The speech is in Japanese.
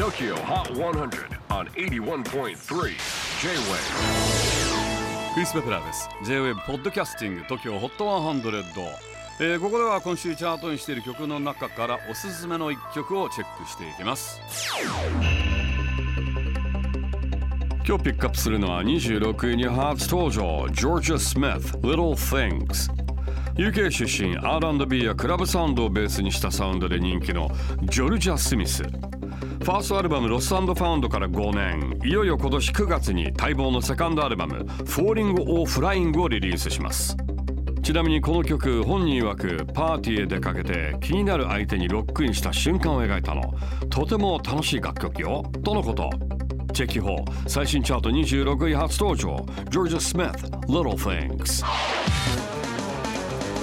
TOKYO HOT 100 on 81.3 J-WAVE クリス・ベプラーです。J-WAVE ポッドキャスティング TOKYO HOT 100、えーここでは今週チャートにしている曲の中からおすすめの一曲をチェックしていきます。今日ピックアップするのは26位に初登場 Georgia Smith Little Things UK 出身 R&B やクラブサウンドをベースにしたサウンドで人気のジョルジャ・スミス。ファーストアルバム「ロスファウンド」から5年。いよいよ今年9月に待望のセカンドアルバム「Falling or Flying」をリリースします。ちなみにこの曲本人曰くパーティーへ出かけて気になる相手にロックインした瞬間を描いたの。とても楽しい楽曲よ。とのこと。チェキホー最新チャート26位初登場。ジョージ・スミス Little Things